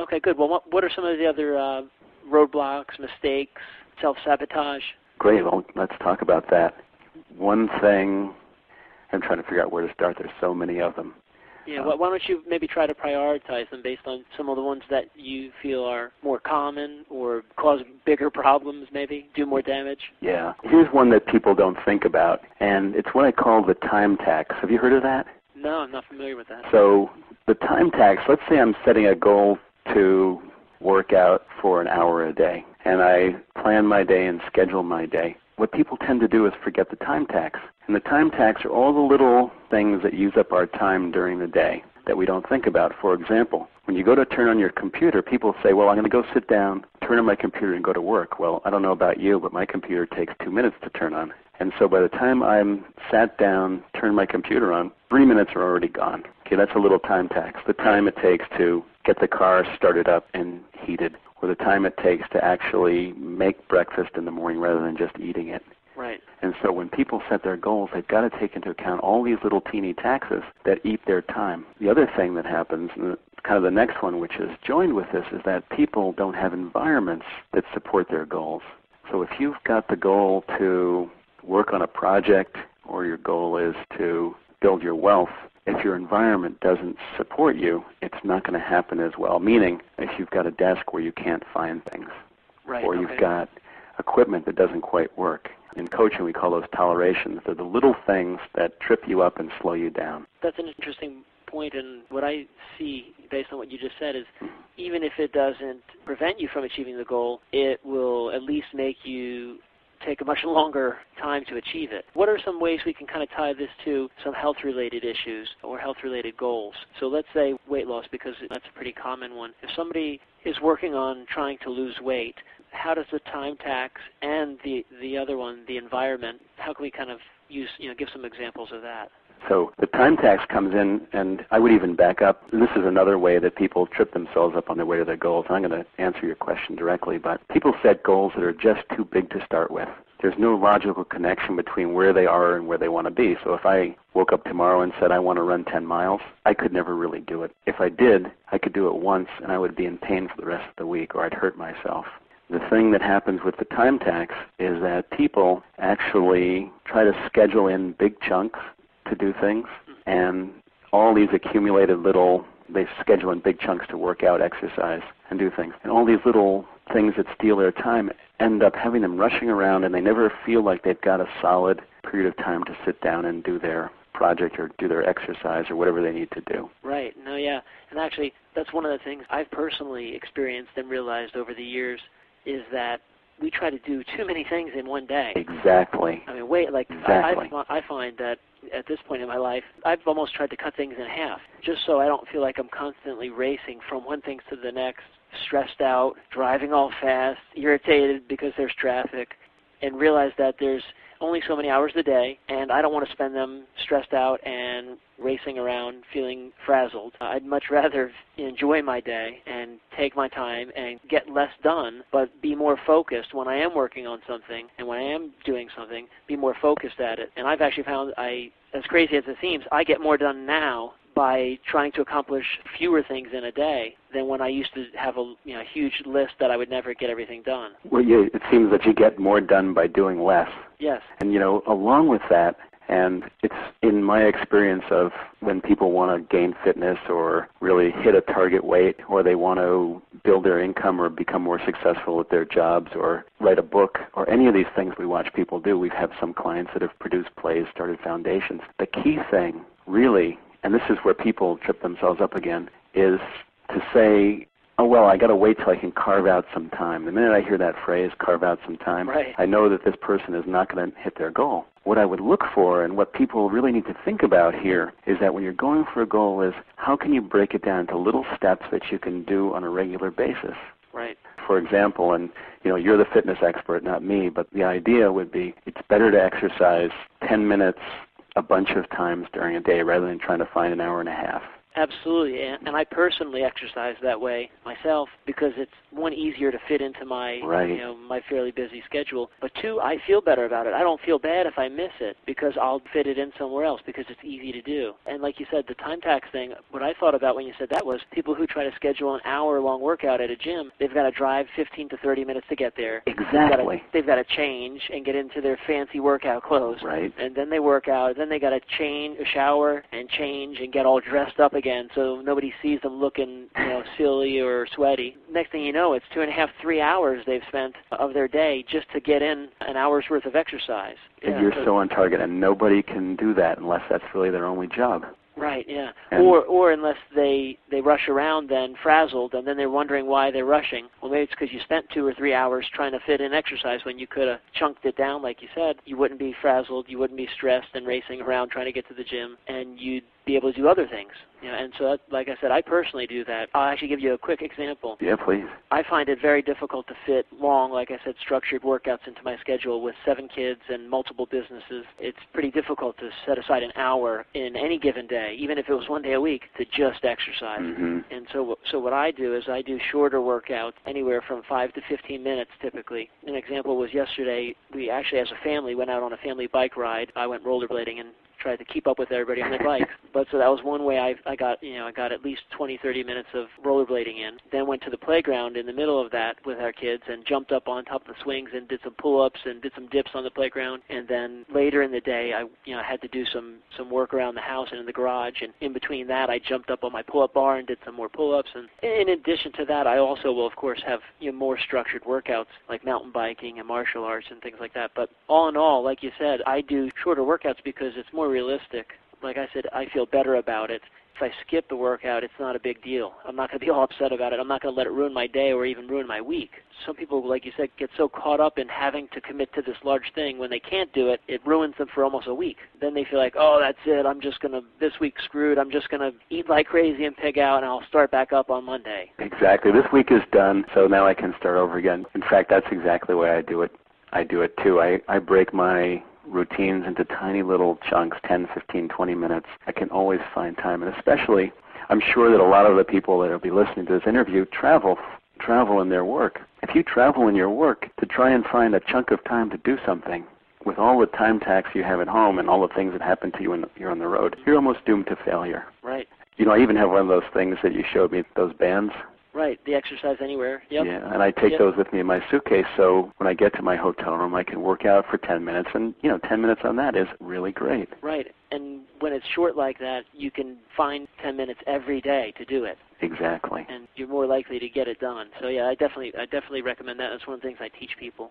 Okay, good. Well, what, what are some of the other uh, roadblocks, mistakes, self sabotage? Great. Well, let's talk about that. One thing, I'm trying to figure out where to start. There's so many of them. Yeah, uh, why don't you maybe try to prioritize them based on some of the ones that you feel are more common or cause bigger problems, maybe do more damage? Yeah. Here's one that people don't think about, and it's what I call the time tax. Have you heard of that? No, I'm not familiar with that. So the time tax, let's say I'm setting a goal to work out for an hour a day, and I plan my day and schedule my day. What people tend to do is forget the time tax. And the time tax are all the little things that use up our time during the day that we don't think about. For example, when you go to turn on your computer, people say, well, I'm going to go sit down, turn on my computer, and go to work. Well, I don't know about you, but my computer takes two minutes to turn on. And so by the time I'm sat down, turned my computer on, three minutes are already gone. Okay, that's a little time tax. The time it takes to get the car started up and heated, or the time it takes to actually make breakfast in the morning rather than just eating it. Right. And so when people set their goals, they've got to take into account all these little teeny taxes that eat their time. The other thing that happens, uh, kind of the next one, which is joined with this, is that people don't have environments that support their goals. So if you've got the goal to work on a project or your goal is to build your wealth, if your environment doesn't support you, it's not going to happen as well. Meaning, if you've got a desk where you can't find things, right, or okay. you've got equipment that doesn't quite work, in coaching, we call those tolerations. They're the little things that trip you up and slow you down. That's an interesting point, and what I see based on what you just said is mm-hmm. even if it doesn't prevent you from achieving the goal, it will at least make you take a much longer time to achieve it. What are some ways we can kind of tie this to some health related issues or health related goals? So let's say weight loss, because that's a pretty common one. If somebody is working on trying to lose weight, how does the time tax and the the other one, the environment, how can we kind of use you know give some examples of that? So the time tax comes in, and I would even back up. This is another way that people trip themselves up on their way to their goals. I'm going to answer your question directly, but people set goals that are just too big to start with. There's no logical connection between where they are and where they want to be. So if I woke up tomorrow and said I want to run 10 miles, I could never really do it. If I did, I could do it once and I would be in pain for the rest of the week or I'd hurt myself the thing that happens with the time tax is that people actually try to schedule in big chunks to do things, and all these accumulated little, they schedule in big chunks to work out, exercise, and do things. And all these little things that steal their time end up having them rushing around, and they never feel like they've got a solid period of time to sit down and do their project or do their exercise or whatever they need to do. Right. No, yeah. And actually, that's one of the things I've personally experienced and realized over the years is that we try to do too many things in one day. Exactly. I mean, wait, like exactly. I, I, I find that at this point in my life, I've almost tried to cut things in half, just so I don't feel like I'm constantly racing from one thing to the next, stressed out, driving all fast, irritated because there's traffic, and realize that there's only so many hours a day, and I don't want to spend them stressed out and racing around feeling frazzled. I'd much rather enjoy my day and take my time and get less done, but be more focused when I am working on something and when I am doing something, be more focused at it. And I've actually found I as crazy as it seems, I get more done now by trying to accomplish fewer things in a day than when I used to have a you know, huge list that I would never get everything done. Well, yeah, it seems that you get more done by doing less. Yes. And you know, along with that, and it's in my experience of when people want to gain fitness or really hit a target weight or they want to build their income or become more successful at their jobs or write a book or any of these things we watch people do. We have had some clients that have produced plays, started foundations. The key thing really and this is where people trip themselves up again, is to say, oh, well, I got to wait till I can carve out some time. The minute I hear that phrase, carve out some time, right. I know that this person is not going to hit their goal. What I would look for and what people really need to think about here is that when you're going for a goal is how can you break it down into little steps that you can do on a regular basis? Right. For example, and you know, you're the fitness expert, not me, but the idea would be it's better to exercise 10 minutes a bunch of times during a day rather than trying to find an hour and a half. Absolutely, and, I personally exercise that way myself because it's one easier to fit into my Right. you know my fairly busy schedule. But two, I feel better about it. I don't feel bad if I miss it because I'll fit it in somewhere else because it's easy to do. And like you said, the time tax thing. What I thought about when you said that was people who try to schedule an hour-long workout at a gym. They've got to drive 15 to 30 minutes to get there. They've got to, Exactly. they've got to change and get into their fancy workout clothes Right. and then they work out. Then they got to change, shower, and change, and get all dressed up again, so nobody sees them looking, you know, silly or sweaty. Next thing you know, it's two and a half, three hours they've spent of their day just to get in an hour's worth of exercise. And Yeah, you're so on target, and nobody can do that unless that's really their only job. right, yeah. And- or or unless they they rush around then frazzled, and then they're wondering why they're rushing. Well, maybe it's because you spent two or three hours trying to fit in exercise when you could have chunked it down, like you said. You wouldn't be frazzled, you wouldn't be stressed and racing around trying to get to the gym, and you'd be able to do other things. You know, and so, that, like I said, I personally do that. I'll actually give you a quick example. Yeah, please. I find it very difficult to fit long, like I said, structured workouts into my schedule with seven kids and multiple businesses. It's pretty difficult to set aside an hour in any given day, even if it was one day a week, to just exercise. hmm And so, so what I do is I do shorter workouts, anywhere from five to 15 minutes typically. An example was yesterday. We actually, as a family, went out on a family bike ride. I went rollerblading and tried to keep up with everybody on their bikes. But so that was one way I, I got, you know, I got at least 20, 30 minutes of rollerblading in. Then went to the playground in the middle of that with our kids and jumped up on top of the swings and did some pull-ups and did some dips on the playground. And then later in the day, I, you know, had to do some some work around the house and in the garage. And in between that, I jumped up on my pull-up bar and did some more pull-ups. And in addition to that, I also will, of course, have you know, more structured workouts like mountain biking and martial arts and things like that. But all in all, like you said, I do shorter workouts because it's more realistic. Like I said, I feel better about it. If I skip the workout, it's not a big deal. I'm not going to be all upset about it. I'm not going to let it ruin my day or even ruin my week. Some people, like you said, get so caught up in having to commit to this large thing. When they can't do it, it ruins them for almost a week. Then they feel like, oh, that's it. I'm just going to, this week's screwed. I'm just going to eat like crazy and pig out, and I'll start back up on Monday. Exactly. This week is done, so now I can start over again. In fact, that's exactly way I do it. I do it too. I, I break my routines into tiny little chunks, 10, 15, 20 minutes. I can always find time, and especially, I'm sure that a lot of the people that will be listening to this interview travel travel in their work. If you travel in your work to try and find a chunk of time to do something, with all the time tax you have at home and all the things that happen to you when you're on the road, you're almost doomed to failure. Right. You know, I even have one of those things that you showed me, those bands. Right. The exercise anywhere. Yep. Yeah, and I take Yep. those with me in my suitcase so when I get to my hotel room I can work out for 10 minutes and, you know, 10 minutes on that is really great. Right. And when it's short like that, you can find 10 minutes every day to do it, Exactly. and you're more likely to get it done. So yeah, I definitely, I definitely recommend that. That's one of the things I teach people.